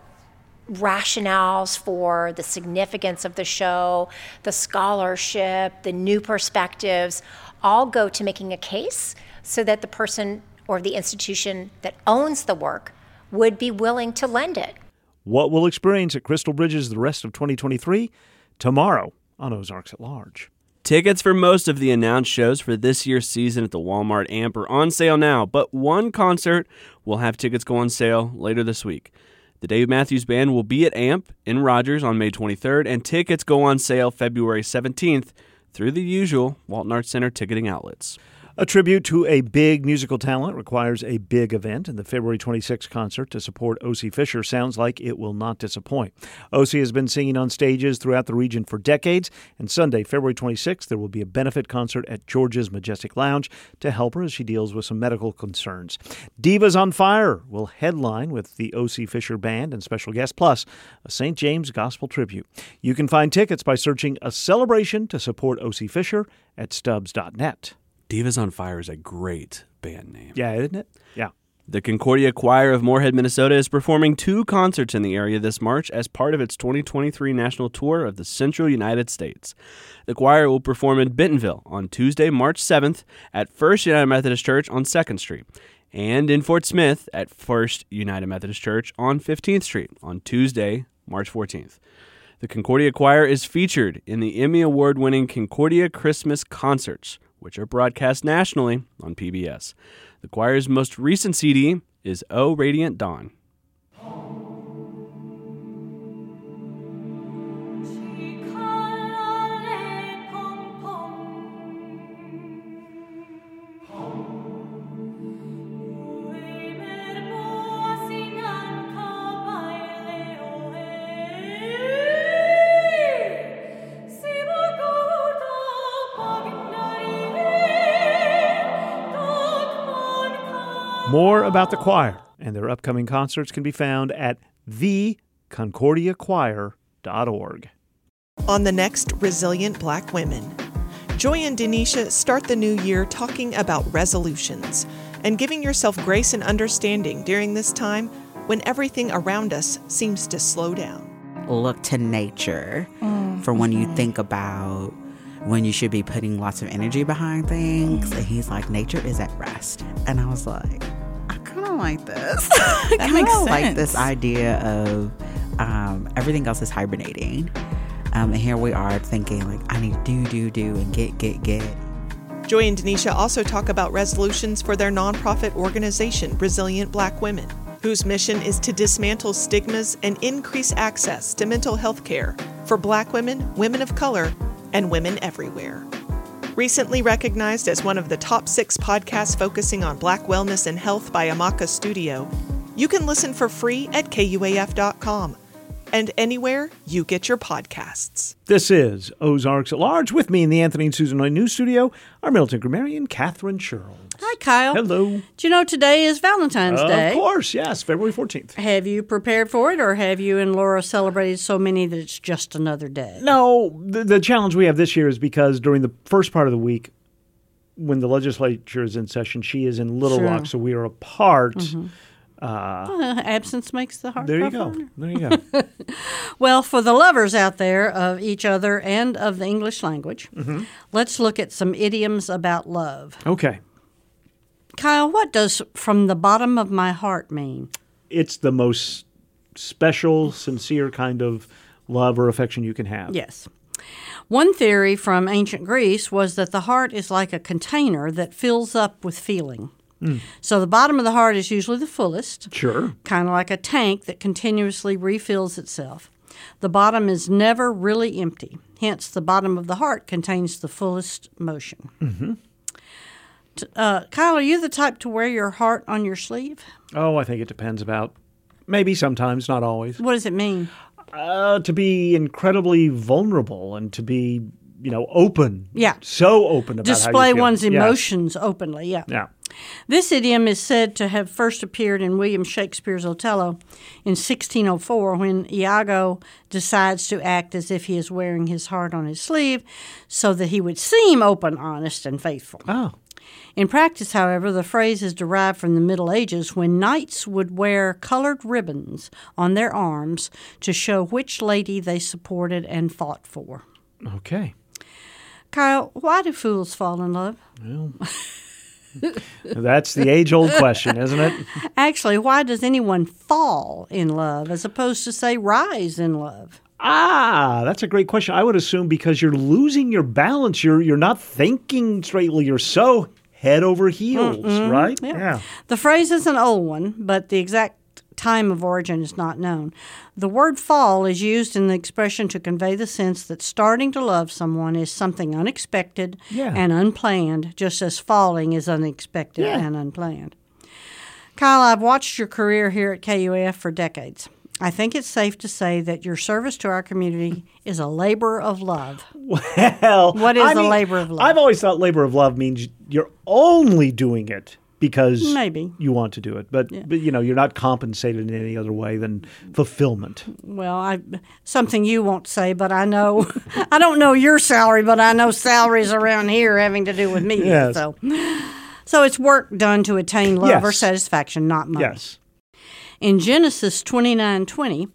rationales for the significance of the show, the scholarship, the new perspectives, all go to making a case so that the person or the institution that owns the work would be willing to lend it. What we'll experience at Crystal Bridges the rest of 2023? Tomorrow on Ozarks at Large. Tickets for most of the announced shows for this year's season at the Walmart Amp are on sale now, but one concert will have tickets go on sale later this week. The Dave Matthews Band will be at AMP in Rogers on May 23rd, and tickets go on sale February 17th through the usual Walton Arts Center ticketing outlets. A tribute to a big musical talent requires a big event, and the February 26th concert to support O.C. Fisher sounds like it will not disappoint. O.C. has been singing on stages throughout the region for decades, and Sunday, February 26th, there will be a benefit concert at George's Majestic Lounge to help her as she deals with some medical concerns. Divas on Fire will headline with the O.C. Fisher Band and special guest, plus a St. James Gospel tribute. You can find tickets by searching a celebration to support O.C. Fisher at stubbs.net. Divas on Fire is a great band name. Yeah, isn't it? Yeah. The Concordia Choir of Moorhead, Minnesota is performing two concerts in the area this March as part of its 2023 national tour of the central United States. The choir will perform in Bentonville on Tuesday, March 7th at First United Methodist Church on 2nd Street and in Fort Smith at First United Methodist Church on 15th Street on Tuesday, March 14th. The Concordia Choir is featured in the Emmy Award winning Concordia Christmas Concerts, which are broadcast nationally on PBS. The choir's most recent CD is O Radiant Dawn. More about the choir and their upcoming concerts can be found at theconcordiachoir.org. On the next Resilient Black Women, Joy and Denisha start the new year talking about resolutions and giving yourself grace and understanding during this time when everything around us seems to slow down. Look to nature mm. for when you mm-hmm. think about when you should be putting lots of energy behind things. And he's like, nature is at rest. And I was like, I kind of like this. I makes kinda like this idea of um, everything else is hibernating. Um, and here we are thinking, like, I need to do, do, do, and get, get, get. Joy and Denisha also talk about resolutions for their nonprofit organization, Resilient Black Women, whose mission is to dismantle stigmas and increase access to mental health care for Black women, women of color, and women everywhere. Recently recognized as one of the top six podcasts focusing on Black wellness and health by Amaka Studio, you can listen for free at KUAF.com and anywhere you get your podcasts. This is Ozarks at Large. With me in the Anthony and Susan Lloyd News Studio, our Milton grammarian, Katherine Shurlds. Hi, Kyle. Hello. Do you know today is Valentine's Day? Of course, yes, February 14th. Have you prepared for it, or have you and Laura celebrated so many that it's just another day? No, the, the challenge we have this year is because during the first part of the week, when the legislature is in session, she is in Little Sure. Rock, so we are apart. Mhm. Uh, Uh, absence makes the heart there you go. fonder. There you go. Well, for the lovers out there of each other and of the English language, Mhm. let's look at some idioms about love. Okay. Kyle, what does from the bottom of my heart mean? It's the most special, sincere kind of love or affection you can have. Yes. One theory from ancient Greece was that the heart is like a container that fills up with feeling. Mm. So the bottom of the heart is usually the fullest, Sure. kind of like a tank that continuously refills itself. The bottom is never really empty. Hence, the bottom of the heart contains the fullest motion. hmm Uh, Kyle, are you the type to wear your heart on your sleeve? Oh, I think it depends about maybe sometimes, not always. What does it mean? Uh, to be incredibly vulnerable and to be, you know, open. Yeah. So open about Display one's Yes. emotions openly, yeah. Yeah. This idiom is said to have first appeared in William Shakespeare's Othello in 1604 when Iago decides to act as if he is wearing his heart on his sleeve so that he would seem open, honest, and faithful. Oh. In practice, however, the phrase is derived from the Middle Ages when knights would wear colored ribbons on their arms to show which lady they supported and fought for. Okay. Kyle, why do fools fall in love? Well, that's the age old question, isn't it? Actually, why does anyone fall in love as opposed to, say, rise in love? Ah, that's a great question. I would assume because you're losing your balance. You're you're not thinking straightly. You're so head over heels, Mm-mm. right? Yeah. The phrase is an old one, but the exact time of origin is not known. The word fall is used in the expression to convey the sense that starting to love someone is something unexpected Yeah. and unplanned, just as falling is unexpected Yeah. and unplanned. Kyle, I've watched your career here at KUF for decades. I think it's safe to say that your service to our community is a labor of love. Well, What is I a mean, labor of love? I've always thought labor of love means you're only doing it because Maybe. you want to do it, but but you know you're not compensated in any other way than fulfillment. Well, I something you won't say, but I know I don't know your salary, but I know salaries around here having to do with me. Yes. So, so it's work done to attain love or satisfaction, not money. Yes. In Genesis twenty nine twenty,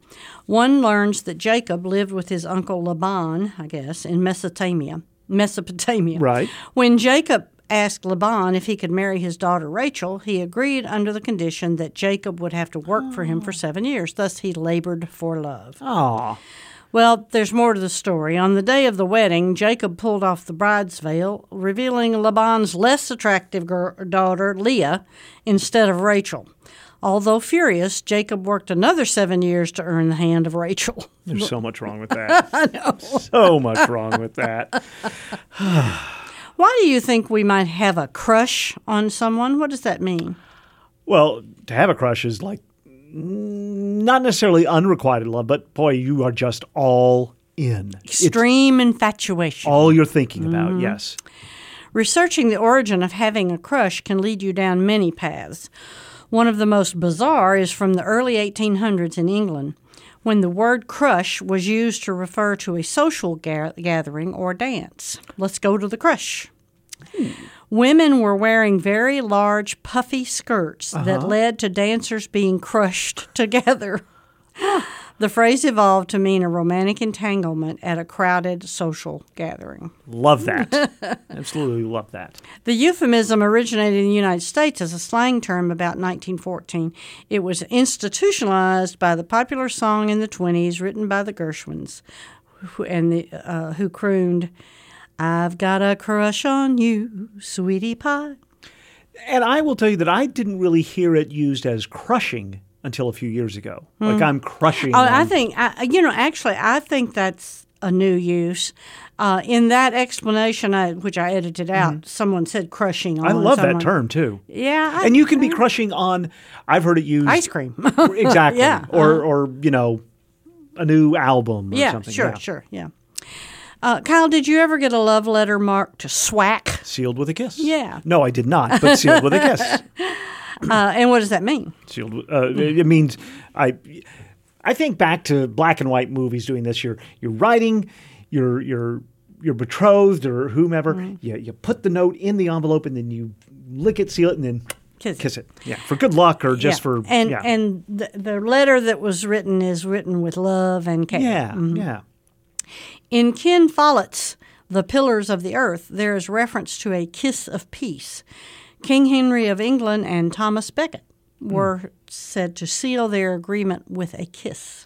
one learns that Jacob lived with his uncle Laban, I guess, in Mesopotamia. Mesopotamia. Right. When Jacob asked Laban if he could marry his daughter Rachel, he agreed under the condition that Jacob would have to work for him for seven years. Thus, he labored for love. Aw. Well, there's more to the story. On the day of the wedding, Jacob pulled off the bride's veil, revealing Laban's less attractive gir- daughter, Leah, instead of Rachel. Although furious, Jacob worked another seven years to earn the hand of Rachel. There's so much wrong with that. I know. So much wrong with that. Why do you think we might have a crush on someone? What does that mean? Well, to have a crush is like mm, not necessarily unrequited love, but boy, you are just all in. It's Extreme infatuation. all you're thinking about. Mhm. Yes. Researching the origin of having a crush can lead you down many paths. One of the most bizarre is from the early 1800s in England, when the word crush was used to refer to a social ga- gathering or dance. Let's go to the crush. Women were wearing very large, puffy skirts that Uh-huh. led to dancers being crushed together. The phrase evolved to mean a romantic entanglement at a crowded social gathering. Love that. Absolutely love that. The euphemism originated in the United States as a slang term about 1914. It was institutionalized by the popular song in the 20s written by the Gershwins, who, and the, uh, who crooned, I've got a crush on you, sweetie pie. And I will tell you that I didn't really hear it used as crushing until a few years ago. Like Hmm. I'm crushing. Oh, I think, I, you know, actually, I think that's a new use. Uh, in that explanation, I, which I edited out, someone said crushing on Mm-hmm. I love someone. that term too. Yeah. I- and you can be crushing on. I've heard it used Ice cream. exactly. Yeah, Or uh-huh. or you know, a new album or yeah, something. sure, yeah. sure, yeah. Uh, Kyle, did you ever get a love letter marked SWAK? Sealed with a kiss. Yeah. No, I did not. But sealed with a kiss. Uh, and what does that mean? Sealed. Uh, it means I. I think back to black and white movies doing this. You're you're writing, you're you're you're betrothed or whomever. Mm-hmm. You you put the note in the envelope and then you lick it, seal it, and then Kiss, it. Yeah, for good luck or just Yeah. for and yeah. and the, the letter that was written is written with love and care. yeah, Mhm. yeah. In Ken Follett's The Pillars of the Earth, there is reference to a kiss of peace. King Henry of England and Thomas Becket were said to seal their agreement with a kiss.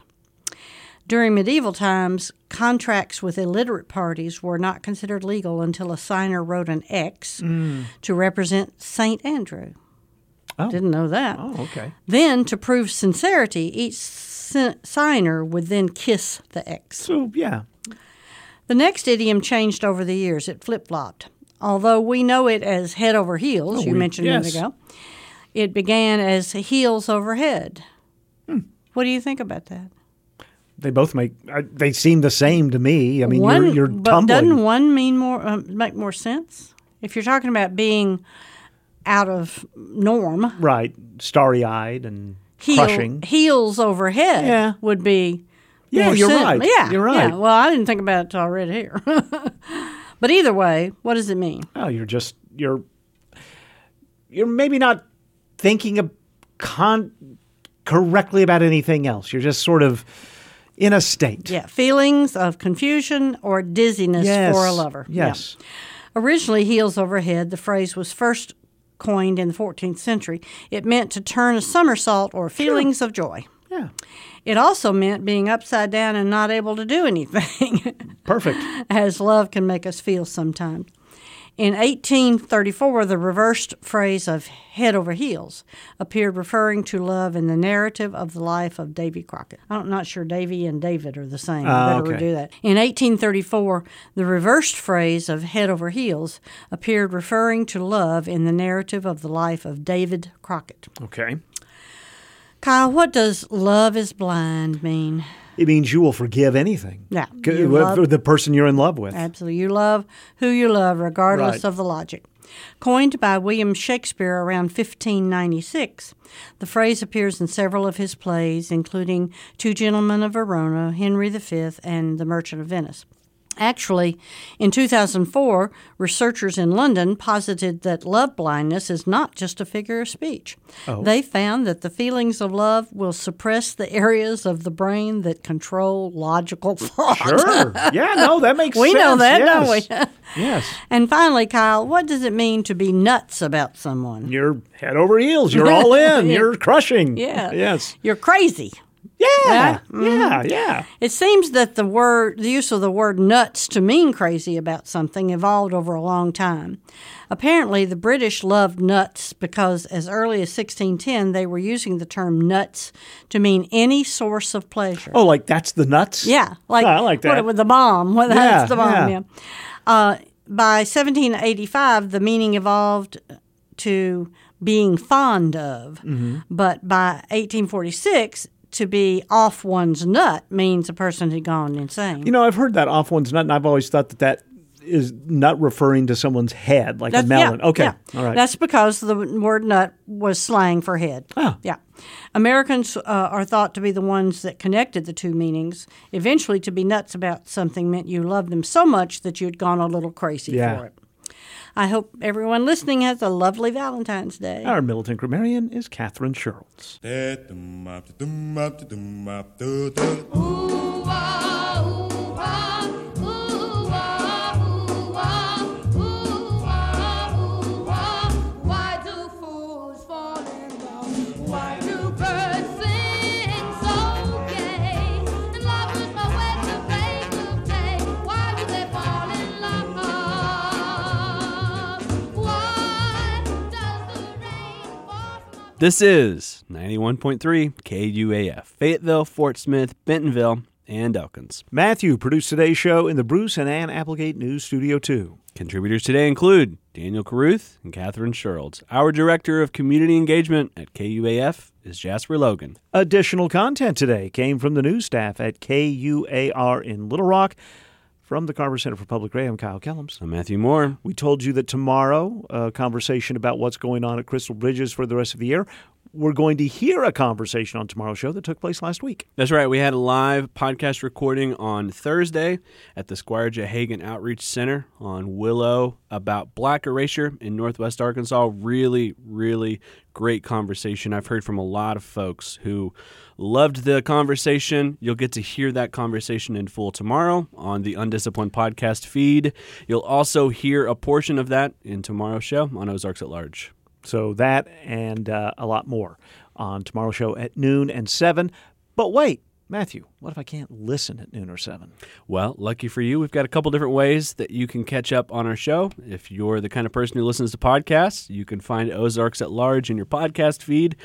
During medieval times, contracts with illiterate parties were not considered legal until a signer wrote an X Mm. to represent St. Andrew. Oh. Didn't know that. Oh, okay. Then, to prove sincerity, each signer would then kiss the X. So yeah. The next idiom changed over the years. It flip flopped. Although we know it as head over heels, Oh, you we- mentioned a minute ago, it began as heels over head. Hmm. What do you think about that? They both make. Uh, they seem the same to me. I mean, one, you're you're but tumbling. doesn't one mean more um, make more sense? If you're talking about being out of norm, right, starry eyed and heel, crushing. heels over head Yeah. would be. Yeah, you're right. Yeah, You're yeah. right. Well, I didn't think about it till I read it here. but either way, what does it mean? Oh, you're just you're you're maybe not thinking of con- correctly about anything else. You're just sort of in a state. Yeah, feelings of confusion or dizziness Yes, for a lover. Yeah. yes. Originally, heels over head, the phrase was first coined in the 14th century. It meant to turn a somersault or feelings of joy. Yeah. It also meant being upside down and not able to do anything, Perfect. as love can make us feel sometimes. In 1834, the reversed phrase of head over heels appeared referring to love in the narrative of the life of Davy Crockett. I'm not sure Davy and David are the same. I Ah, better okay. redo that. In 1834, the reversed phrase of head over heels appeared referring to love in the narrative of the life of David Crockett. Okay. Kyle, what does love is blind mean? It means you will forgive anything. Yeah. You uh, love- the person you're in love with. Absolutely. You love who you love, regardless Right. of the logic. Coined by William Shakespeare around 1596, the phrase appears in several of his plays, including Two Gentlemen of Verona, Henry V, and The Merchant of Venice. Actually, in 2004, researchers in London posited that love blindness is not just a figure of speech. Oh. They found that the feelings of love will suppress the areas of the brain that control logical thought. Sure. Yeah, no, that makes sense. we know that, Yes. don't we? Yes. And finally, Kyle, what does it mean to be nuts about someone? You're head over heels. You're all in. You're crushing. Yeah. Yes. You're crazy. Yeah. Yeah. Yeah. It seems that the word, the use of the word nuts to mean crazy about something evolved over a long time. Apparently, the British loved nuts because as early as 1610 they were using the term nuts to mean any source of pleasure. Oh, like that's the nuts? Yeah, like, I like that. What, with the bomb. Well, Yeah, that's the bomb. yeah. Yeah. Uh, by 1785, the meaning evolved to being fond of, Mhm. but by 1846, to be off one's nut means a person had gone insane. You know, I've heard that off one's nut, and I've always thought that that is not referring to someone's head, like That's- a melon. yeah, okay. yeah. All right. That's because the word nut was slang for head. Oh. Yeah. Americans uh, are thought to be the ones that connected the two meanings. Eventually, to be nuts about something meant you loved them so much that you'd gone a little crazy Yeah. for it. I hope everyone listening has a lovely Valentine's Day. Our militant grammarian is Katherine Shurlds. Why This is 91.3 KUAF, Fayetteville, Fort Smith, Bentonville, and Elkins. Matthew produced today's show in the Bruce and Ann Applegate News Studio 2. Contributors today include Daniel Caruth and Katherine Shurlds. Our Director of Community Engagement at KUAF is Jasper Logan. Additional content today came from the news staff at KUAR in Little Rock. From the Carver Center for Public Radio, I'm Kyle Kellums. I'm Matthew Moore. We told you that tomorrow, a conversation about what's going on at Crystal Bridges for the rest of the year. We're going to hear a conversation on tomorrow's show that took place last week. That's right. We had a live podcast recording on Thursday at the Squire J. Hagan Outreach Center on Willow about black erasure in Northwest Arkansas. Really, really great conversation. I've heard from a lot of folks who loved the conversation. You'll get to hear that conversation in full tomorrow on the Undisciplined podcast feed. You'll also hear a portion of that in tomorrow's show on Ozarks at Large. So that and uh, a lot more on tomorrow's show at noon and 7. But wait, Matthew, what if I can't listen at noon or 7? Well, lucky for you, we've got a couple different ways that you can catch up on our show. If you're the kind of person who listens to podcasts, you can find Ozarks at Large in your podcast feed,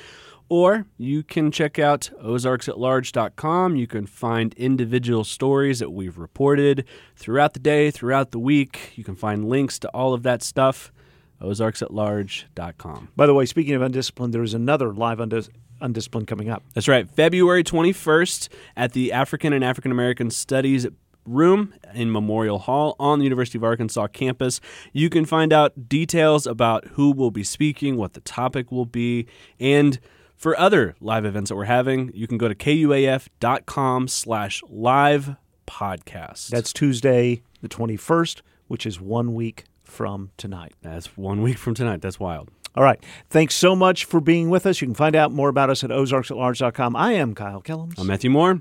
or you can check out ozarksatlarge.com. You can find individual stories that we've reported throughout the day, throughout the week. You can find links to all of that stuff. ozarksatlarge.com. By the way, speaking of undisciplined, there is another live undis- undisciplined coming up. That's right. February 21st at the African and African American Studies room in Memorial Hall on the University of Arkansas campus. You can find out details about who will be speaking, what the topic will be, and for other live events that we're having, you can go to kuaf.com slash live podcast. That's Tuesday, the 21st, which is one week from tonight. That's one week from tonight. That's wild. All right. Thanks so much for being with us. You can find out more about us at ozarksatlarge.com. I am Kyle Kellums. I'm Matthew Moore.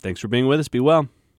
Thanks for being with us. Be well.